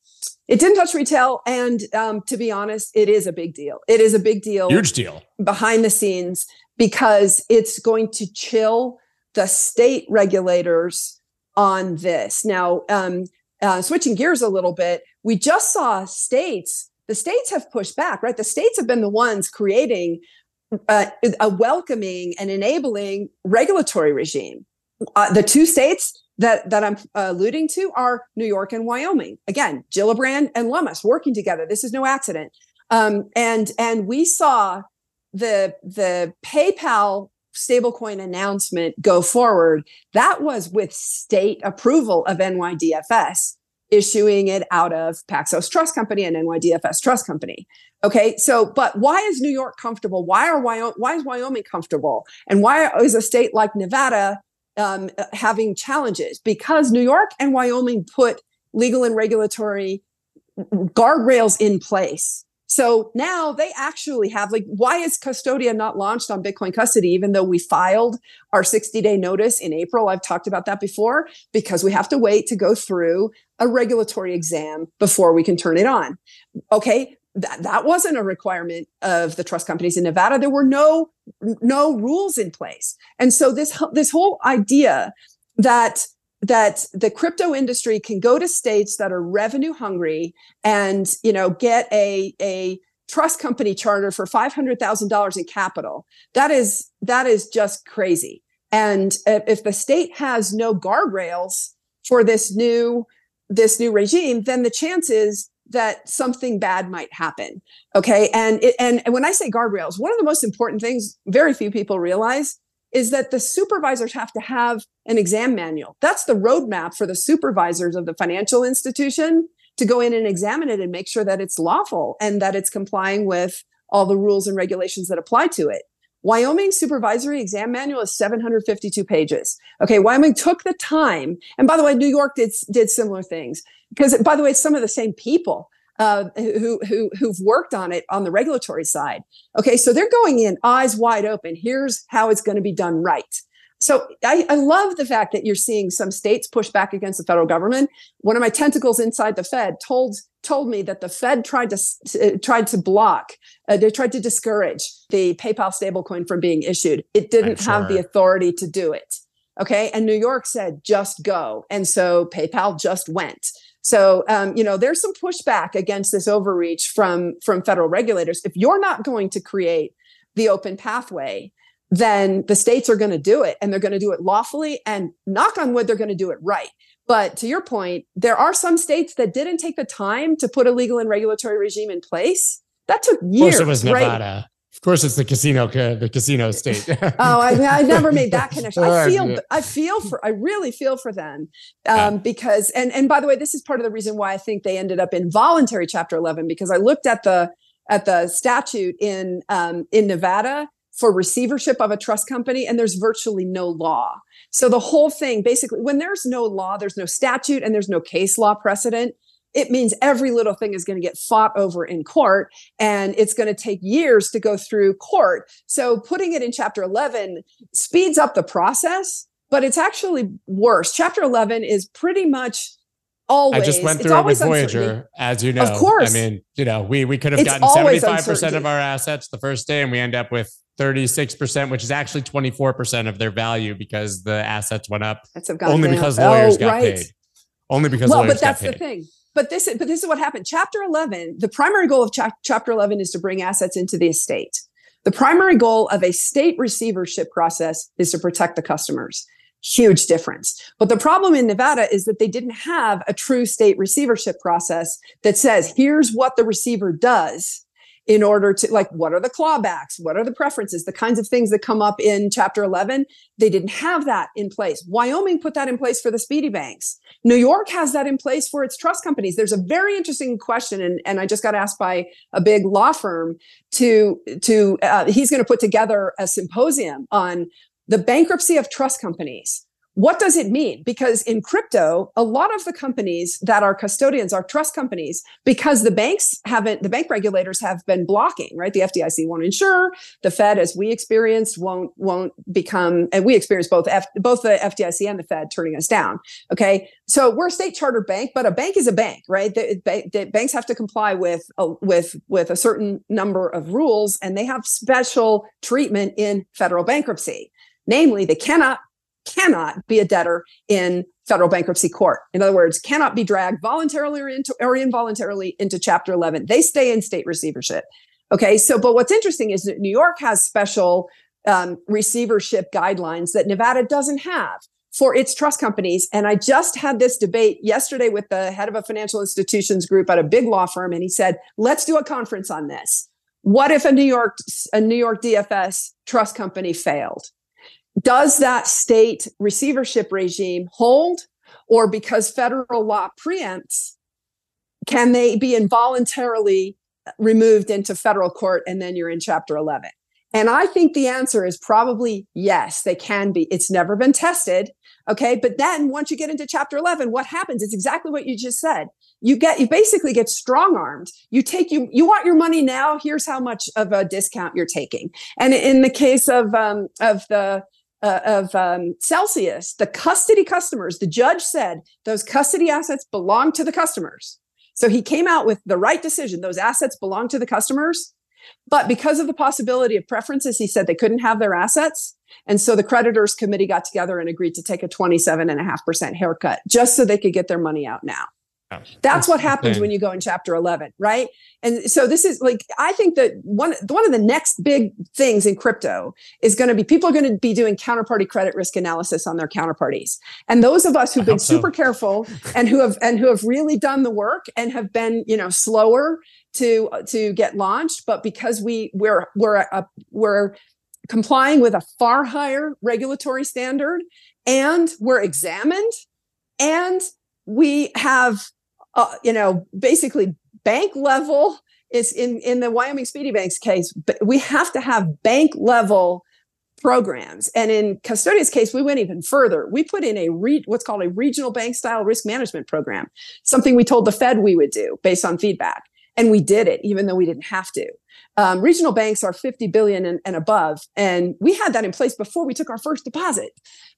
Speaker 1: It didn't touch retail. And um, to be honest, it is a big deal. It is a big deal.
Speaker 2: Huge deal.
Speaker 1: Behind the scenes because it's going to chill the state regulators on this. Now, um, uh, switching gears a little bit, we just saw states the states have pushed back, right? The states have been the ones creating uh, a welcoming and enabling regulatory regime. Uh, the two states that that I'm alluding to are New York and Wyoming. Again, Gillibrand and Lummis working together. This is no accident. Um, and and we saw the the PayPal stablecoin announcement go forward. That was with state approval of NYDFS issuing it out of Paxos Trust Company and NYDFS Trust Company. Okay, so but why is New York comfortable? Why are Wyoming? Why is Wyoming comfortable? And why is a state like Nevada um, having challenges? Because New York and Wyoming put legal and regulatory guardrails in place So now they actually have like, why is Custodia not launched on Bitcoin custody, even though we filed our 60 day notice in April? I've talked about that before because we have to wait to go through a regulatory exam before we can turn it on. Okay. That, that wasn't a requirement of the trust companies in Nevada. There were no no rules in place, and so this this whole idea that that the crypto industry can go to states that are revenue hungry and you know get a a trust company charter for $500,000 in capital that is that is just crazy and if the state has no guardrails for this new this new regime then the chances that something bad might happen okay and it, and, and when i say guardrails one of the most important things very few people realize is that the supervisors have to have an exam manual. That's the roadmap for the supervisors of the financial institution to go in and examine it and make sure that it's lawful and that it's complying with all the rules and regulations that apply to it. Wyoming supervisory exam manual is 752 pages. Okay, Wyoming took the time, and by the way, New York did did similar things because, by the way, some of the same people uh, who, who, who've worked on it on the regulatory side. Okay, so they're going in eyes wide open. Here's how it's going to be done right. So I, I, love the fact that you're seeing some states push back against the federal government. One of my tentacles inside the Fed told told me that the Fed tried to uh, tried to block, uh, they tried to discourage the PayPal stablecoin from being issued. It didn't sure. have the authority to do it. Okay, and New York said just go, and so PayPal just went. So, um, you know, there's some pushback against this overreach from from federal regulators. If you're not going to create the open pathway, then the states are going to do it, and they're going to do it lawfully. And knock on wood, they're going to do it right. But to your point, there are some states that didn't take the time to put a legal and regulatory regime in place. That took years.
Speaker 2: Of course, it was Nevada. Right? Of course, it's the casino, the casino <laughs> state.
Speaker 1: oh, I, I never made that <laughs> connection. I feel, I feel for, I really feel for them, um, yeah. because, and and by the way, this is part of the reason why I think they ended up in voluntary Chapter 11 because I looked at the at the statute in um, in Nevada for receivership of a trust company, and there's virtually no law. So the whole thing, basically, when there's no law, there's no statute, and there's no case law precedent it means every little thing is going to get fought over in court and it's going to take years to go through court. So putting it in chapter 11 speeds up the process, but it's actually worse. Chapter 11 is pretty much always.
Speaker 2: I just went through it with Voyager, uncertainty. as you know.
Speaker 1: Of course.
Speaker 2: I mean, you know, we, we could have it's gotten 75% of our assets the first day and we end up with 36%, which is actually 24% of their value because the assets went up only down. because lawyers oh, got right. paid. Only because well, but
Speaker 1: that's the thing but this but this is what happened. Chapter 11 the primary goal of cha- chapter 11 is to bring assets into the estate. The primary goal of a state receivership process is to protect the customers. Huge difference. But the problem in nevada is that they didn't have a true state receivership process that says here's what the receiver does in order to like what are the clawbacks? What are the preferences? The kinds of things that come up in chapter 11 they didn't have that in place. Wyoming put that in place for the speedy banks. New york has that in place for its trust companies. There's a very interesting question and, and i just got asked by a big law firm to to uh, he's going to put together a symposium on the bankruptcy of trust companies what does it mean? Because in crypto, a lot of the companies that are custodians are trust companies because the banks haven't, the bank regulators have been blocking, right? The FDIC won't insure. The Fed, as we experienced, won't won't become, and we experienced both F, both the FDIC and the Fed turning us down. Okay, so we're a state chartered bank, but a bank is a bank, right? The, the banks have to comply with a, with with a certain number of rules, and they have special treatment in federal bankruptcy. Namely, they cannot cannot be a debtor in federal bankruptcy court. In other words, cannot be dragged voluntarily or, into, or involuntarily into Chapter 11. They stay in state receivership. Okay, so but what's interesting is that New York has special um, receivership guidelines that Nevada doesn't have for its trust companies. And I just had this debate yesterday with the head of a financial institutions group at a big law firm, and he said, "Let's do a conference on this. What if a New York a New York DFS trust company failed? Does that state receivership regime hold? Or because federal law preempts, can they be involuntarily removed into federal court and then you're in Chapter 11? And I think the answer is probably yes, they can be. It's never been tested. Okay. But then once you get into chapter 11, what happens? It's exactly what you just said. You get, you basically get strong armed. You take, you, you want your money now. Here's how much of a discount you're taking. And in the case of, um, of the, uh, of um, Celsius, the custody customers, the judge said those custody assets belong to the customers. So he came out with the right decision. Those assets belong to the customers. But because of the possibility of preferences, he said they couldn't have their assets. And so the creditors committee got together and agreed to take a 27.5% haircut just so they could get their money out now. That's what happens when you go in chapter 11, right? And so this is like I think that one one of the next big things in crypto is going to be people are going to be doing counterparty credit risk analysis on their counterparties. And those of us who've been super so. careful and who have and who have really done the work and have been, you know, slower to to get launched, but because we we're we're a, we're complying with a far higher regulatory standard and we're examined and we have uh, you know basically bank level is in in the Wyoming Speedy Bank's case but we have to have bank level programs. And in custodia's case we went even further. We put in a re- what's called a regional bank style risk management program something we told the fed we would do based on feedback. And we did it even though we didn't have to um, regional banks are 50 billion and, and, above and we had that in place before we took our first deposit.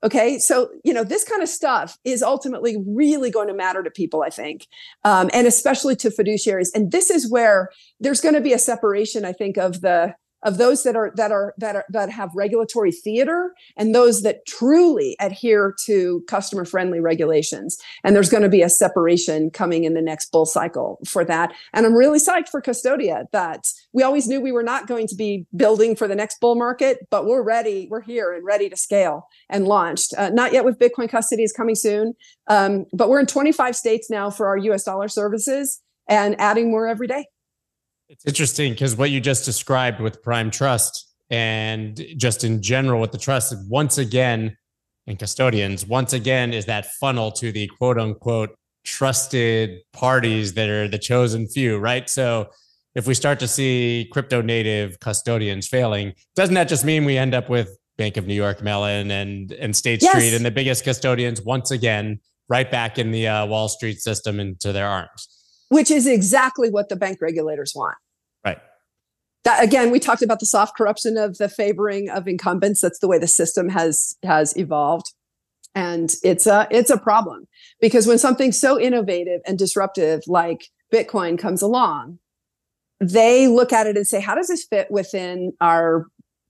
Speaker 1: Okay so you know this kind of stuff is ultimately really going to matter to people i think um, and especially to fiduciaries. And this is where there's going to be a separation i think of the of those that are that are that are that have regulatory theater and those that truly adhere to customer friendly regulations. And there's going to be a separation coming in the next bull cycle for that. And i'm really psyched for custodia that we always knew we were not going to be building for the next bull market but we're ready we're here and ready to scale and launched. Uh, not yet with bitcoin custody is coming soon um, but we're in 25 states now for our us dollar services and adding more every day
Speaker 2: it's interesting because what you just described with Prime Trust and just in general with the trust, once again, and custodians, once again, is that funnel to the quote unquote trusted parties that are the chosen few, right? So if we start to see crypto native custodians failing, doesn't that just mean we end up with Bank of New York Mellon and and State yes. Street and the biggest custodians once again right back in the uh, Wall Street system into their arms?
Speaker 1: Which is exactly what the bank regulators want.
Speaker 2: Right.
Speaker 1: That again, we talked about the soft corruption of the favoring of incumbents. That's the way the system has has evolved. And it's a it's a problem because when something so innovative and disruptive like Bitcoin comes along, they look at it and say, how does this fit within our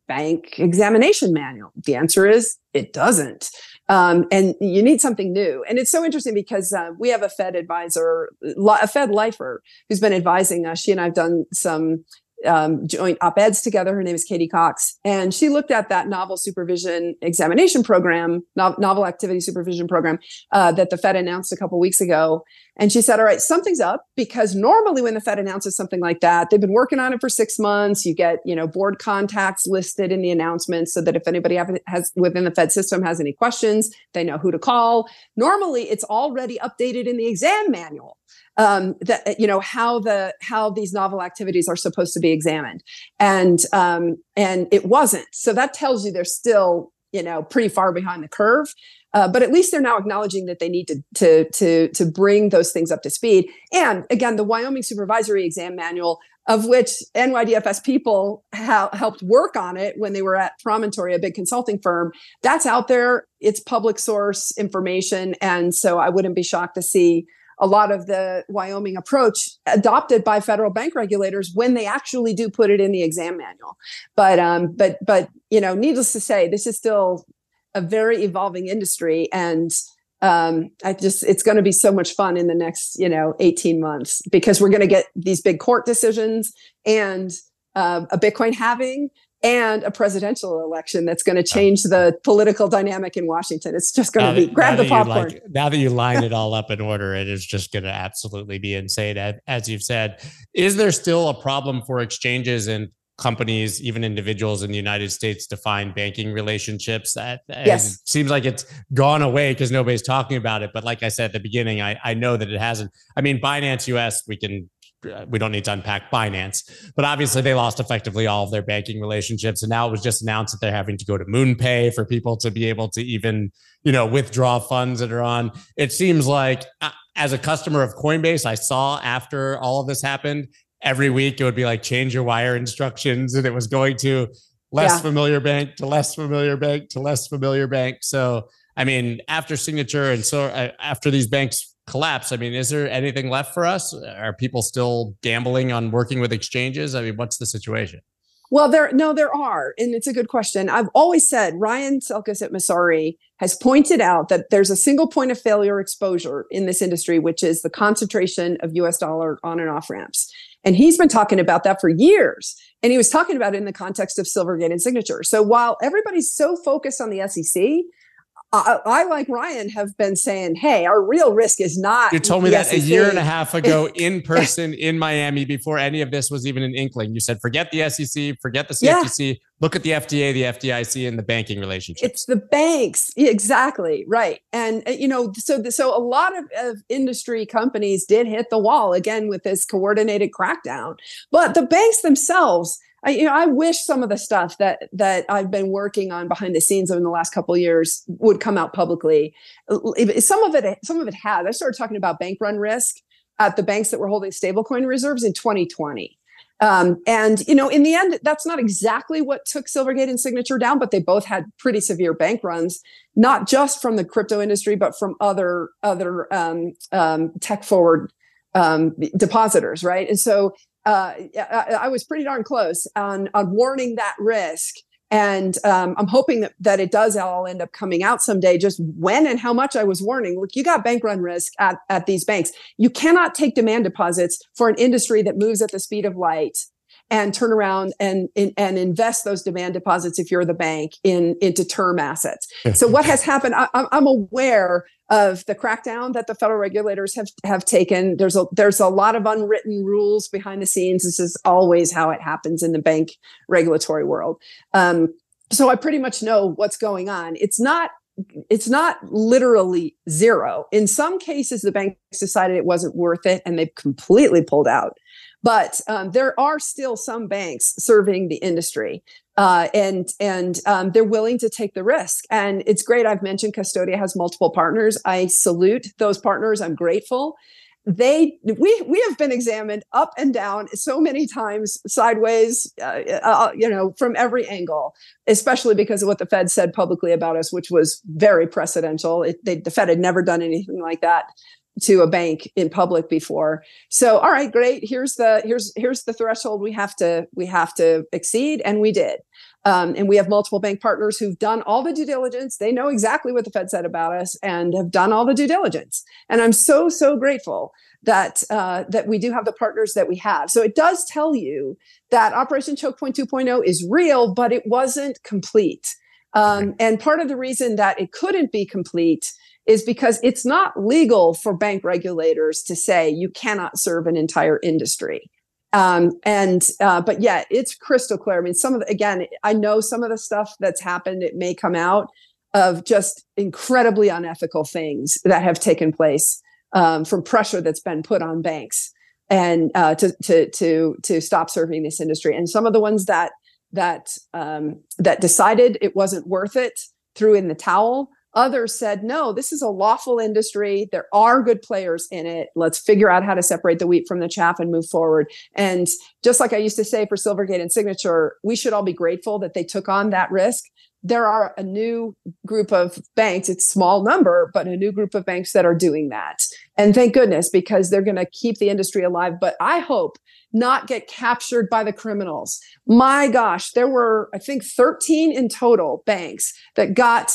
Speaker 1: bank examination manual? The answer is it doesn't. Um, and you need something new. And it's so interesting because uh, we have a Fed advisor, a Fed lifer, who's been advising us. She and I've done some um, joint op-eds together. Her name is Katie Cox, and she looked at that novel supervision examination program, no- novel activity supervision program uh, that the Fed announced a couple weeks ago. And she said, "All right, something's up because normally when the Fed announces something like that, they've been working on it for six months. You get, you know, board contacts listed in the announcement so that if anybody has within the Fed system has any questions, they know who to call. Normally, it's already updated in the exam manual." Um, that you know how the how these novel activities are supposed to be examined, and um, and it wasn't. So that tells you they're still you know pretty far behind the curve. Uh, but at least they're now acknowledging that they need to to to to bring those things up to speed. And again, the Wyoming Supervisory Exam Manual, of which NYDFS people ha- helped work on it when they were at Promontory, a big consulting firm, that's out there. It's public source information, and so I wouldn't be shocked to see a lot of the Wyoming approach adopted by federal bank regulators when they actually do put it in the exam manual. But um, but but you know, needless to say, this is still a very evolving industry, and um, I just it's going to be so much fun in the next you know 18 months because we're going to get these big court decisions and uh, a Bitcoin halving and a presidential election that's going to oh. change the political dynamic in Washington. It's just going to be grab the popcorn.
Speaker 2: Like, now that you <laughs> line it all up in order, it is just going to absolutely be insane. As you've said, is there still a problem for exchanges and companies, even individuals in the United States, to find banking relationships? That
Speaker 1: yes.
Speaker 2: seems like it's gone away because nobody's talking about it. But like I said at the beginning, I, I know that it hasn't. I mean, Binance US, we can we don't need to unpack Binance, but obviously they lost effectively all of their banking relationships. And now it was just announced that they're having to go to MoonPay for people to be able to even, you know, withdraw funds that are on. It seems like uh, as a customer of Coinbase, I saw after all of this happened, every week it would be like change your wire instructions and it was going to less yeah. familiar bank to less familiar bank to less familiar bank. So, I mean, after signature and so uh, after these banks collapse, I mean, is there anything left for us? Are people still gambling on working with exchanges? I mean, what's the situation?
Speaker 1: Well, there no, there are, and it's a good question. I've always said Ryan Selkis at Messari has pointed out that there's a single point of failure exposure in this industry, which is the concentration of U.S. dollar on and off ramps. And he's been talking about that for years. And he was talking about it in the context of Silvergate and Signature. So while everybody's so focused on the SEC, I, I, like Ryan have been saying, "Hey, our real risk is not."
Speaker 2: You told me that SEC. a year and a half ago <laughs> in person in Miami before any of this was even an inkling. You said, "Forget the SEC, forget the CFTC, yeah. look at the FDA, the FDIC, and the banking relationship."
Speaker 1: It's the banks, exactly right. And uh, you know, so so a lot of, of industry companies did hit the wall again with this coordinated crackdown, but the banks themselves I, you know, I wish some of the stuff that that I've been working on behind the scenes over the last couple years would come out publicly. Some of it, some of it has. I started talking about bank run risk at the banks that were holding stablecoin reserves in 2020. Um, and you know, in the end, that's not exactly what took Silvergate and Signature down, but they both had pretty severe bank runs, not just from the crypto industry, but from other other um, um, tech forward um, depositors, right? And so uh, I, I, was pretty darn close on, on warning that risk. And um, I'm hoping that, that it does all end up coming out someday. Just when and how much I was warning. Look, you got bank run risk at, at these banks. You cannot take demand deposits for an industry that moves at the speed of light and turn around and, and, and invest those demand deposits if you're the bank in into term assets. so what has happened? I, I'm aware of the crackdown that the federal regulators have have taken. There's a there's a lot of unwritten rules behind the scenes. This is always how it happens in the bank regulatory world. Um, so I pretty much know what's going on. It's not it's not literally zero. In some cases, the banks decided it wasn't worth it and they've completely pulled out. But um, there are still some banks serving the industry, uh, and and um, they're willing to take the risk. And it's great. I've mentioned Custodia has multiple partners. I salute those partners. I'm grateful. They we we have been examined up and down so many times, sideways, uh, uh, you know, from every angle. Especially because of what the Fed said publicly about us, which was very precedential. It, they, the Fed had never done anything like that to a bank in public before. So all right great. Here's the here's here's the threshold we have to we have to exceed and we did. Um, and we have multiple bank partners who've done all the due diligence. They know exactly what the fed said about us and have done all the due diligence. And i'm so so grateful that uh, that we do have the partners that we have. So it does tell you that operation choke point 2.0 is real but it wasn't complete. Um, and part of the reason that it couldn't be complete is because it's not legal for bank regulators to say you cannot serve an entire industry. Um, and uh, but yeah, it's crystal clear. I mean, some of the, again, I know some of the stuff that's happened. It may come out of just incredibly unethical things that have taken place um, from pressure that's been put on banks and uh, to to to to stop serving this industry. And some of the ones that that um, that decided it wasn't worth it threw in the towel Others said, no, this is a lawful industry. There are good players in it. Let's figure out how to separate the wheat from the chaff and move forward. And just like I used to say for Silvergate and Signature, we should all be grateful that they took on that risk. There are a new group of banks, it's small number, but a new group of banks that are doing that. And thank goodness, because they're going to keep the industry alive. But I hope not get captured by the criminals. My gosh, there were, I think, 13 in total banks that got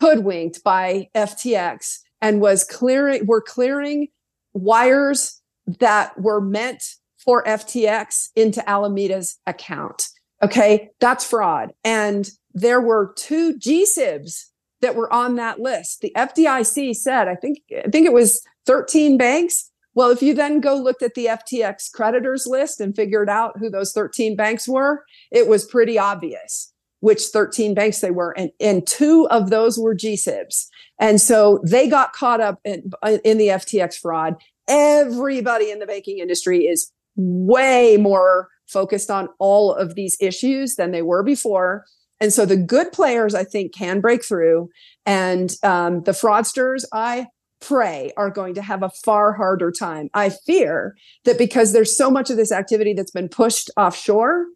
Speaker 1: hoodwinked by FTX and was clearing were clearing wires that were meant for FTX into Alameda's account. Okay, that's fraud. And there were two GSIBs that were on that list. The FDIC said, I think, I think it was 13 banks. Well, if you then go looked at the FTX creditors list and figured out who those 13 banks were, it was pretty obvious which 13 banks they were, and, and two of those were GSIBs. And so they got caught up in, in the FTX fraud. Everybody in the banking industry is way more focused on all of these issues than they were before. And so the good players, I think, can break through. And um, the fraudsters, I pray, are going to have a far harder time. I fear that because there's so much of this activity that's been pushed offshore,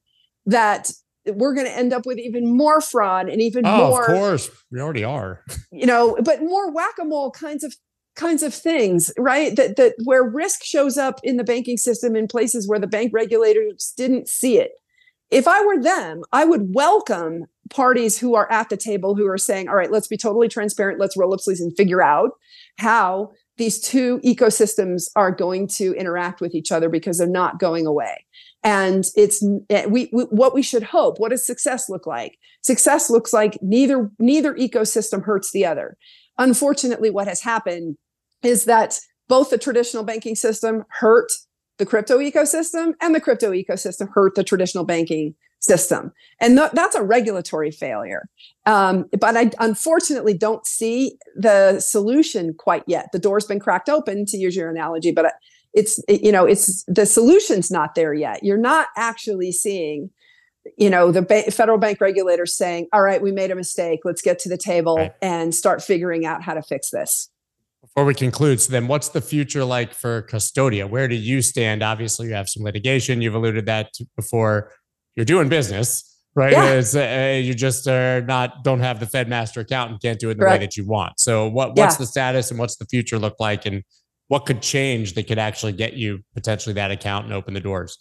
Speaker 1: that we're going to end up with even more fraud and even
Speaker 2: oh,
Speaker 1: more.
Speaker 2: Of course, we already are. <laughs>
Speaker 1: you know, but more whack-a-mole kinds of kinds of things, right? That that where risk shows up in the banking system in places where the bank regulators didn't see it. If I were them, I would welcome parties who are at the table who are saying, all right, let's be totally transparent, let's roll up sleeves and figure out how these two ecosystems are going to interact with each other because they're not going away and it's eh, we, we, what we should hope what does success look like? Success looks like neither neither ecosystem hurts the other. Unfortunately what has happened is that both the traditional banking system hurt the crypto ecosystem and the crypto ecosystem hurt the traditional banking system. And th- that's a regulatory failure. Um, but i unfortunately don't see the solution quite yet. The door's been cracked open to use your analogy but it's you know it's the solution's not there yet. You're not actually seeing you know the ba- federal bank regulators saying all right we made a mistake. Let's get to the table right. and start figuring out how to fix this.
Speaker 2: Before we conclude so then what's the future like for custodia? Where do you stand? Obviously you have some litigation. You've alluded that before. You're doing business right? Yeah. uh, you just are not don't have the fed master account and can't do it in the Correct. way that you want. So what what's yeah. the status and what's the future look like? And what could change that could actually get you potentially that account and open the doors?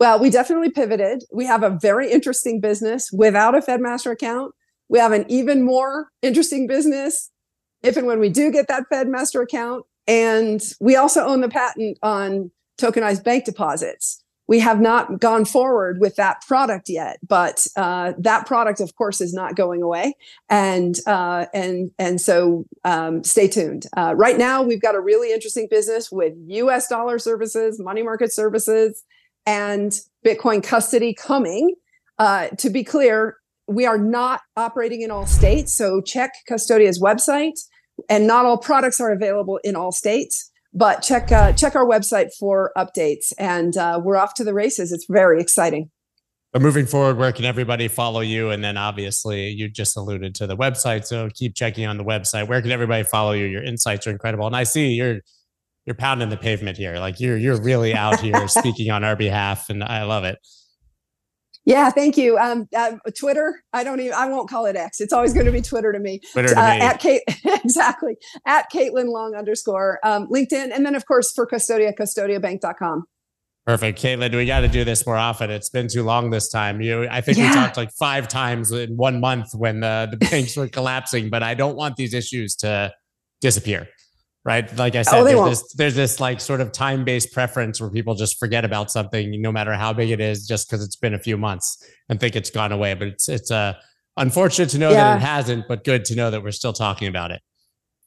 Speaker 1: Well, we definitely pivoted. We have a very interesting business without a FedMaster account. We have an even more interesting business if and when we do get that FedMaster account. And we also own the patent on tokenized bank deposits we have not gone forward with that product yet, but uh, that product, of course, is not going away, and uh, and and so um, stay tuned. Uh, right now, we've got a really interesting business with U.S. dollar services, money market services, and Bitcoin custody coming. Uh, to be clear, we are not operating in all states, so check Custodia's website, and not all products are available in all states but check uh, check our website for updates. And uh, we're off to the races. It's very exciting.
Speaker 2: But moving forward where can everybody follow you? And then obviously you just alluded to the website so keep checking on the website. Where can everybody follow you? Your insights are incredible. And i see you're you're pounding the pavement here. Like you're you're really out here <laughs> speaking on our behalf and i love it
Speaker 1: yeah, thank you. Um, uh, Twitter, I don't even, I won't call it X. It's always going to be Twitter to me.
Speaker 2: Twitter to uh, me.
Speaker 1: At Kate, <laughs> exactly. At Caitlin Long underscore, um, LinkedIn. And then of course for Custodia, custodiabank.com.
Speaker 2: Perfect. Caitlin, we got to do this more often. It's been too long this time. You, I think yeah. we talked like five times in one month when the, the banks were <laughs> collapsing, but I don't want these issues to disappear right? Like I oh, said, oh, there's, this, there's this like sort of time based preference where people just forget about something, no matter how big it is, just because it's been a few months and think it's gone away. But it's it's uh, unfortunate to know yeah. that it hasn't, but good to know that we're still talking about it.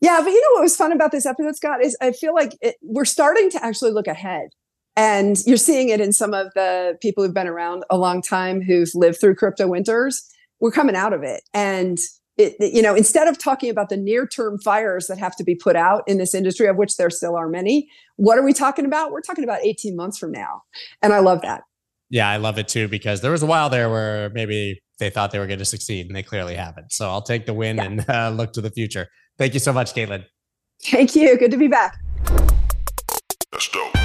Speaker 1: Yeah, but you know what was fun about this episode, Scott, is I feel like it, we're starting to actually look ahead. And you're seeing it in some of the people who've been around a long time who've lived through crypto winters. We're coming out of it. And it, you know, instead of talking about the near term fires that have to be put out in this industry, of which there still are many, what are we talking about? We're talking about 18 months from now. And I love that.
Speaker 2: Yeah, I love it too, because there was a while there where maybe they thought they were going to succeed and they clearly haven't. So I'll take the win yeah. and <laughs> uh, look to the future. Thank you so much, Caitlin.
Speaker 1: Thank you. Good to be back.
Speaker 3: That's dope.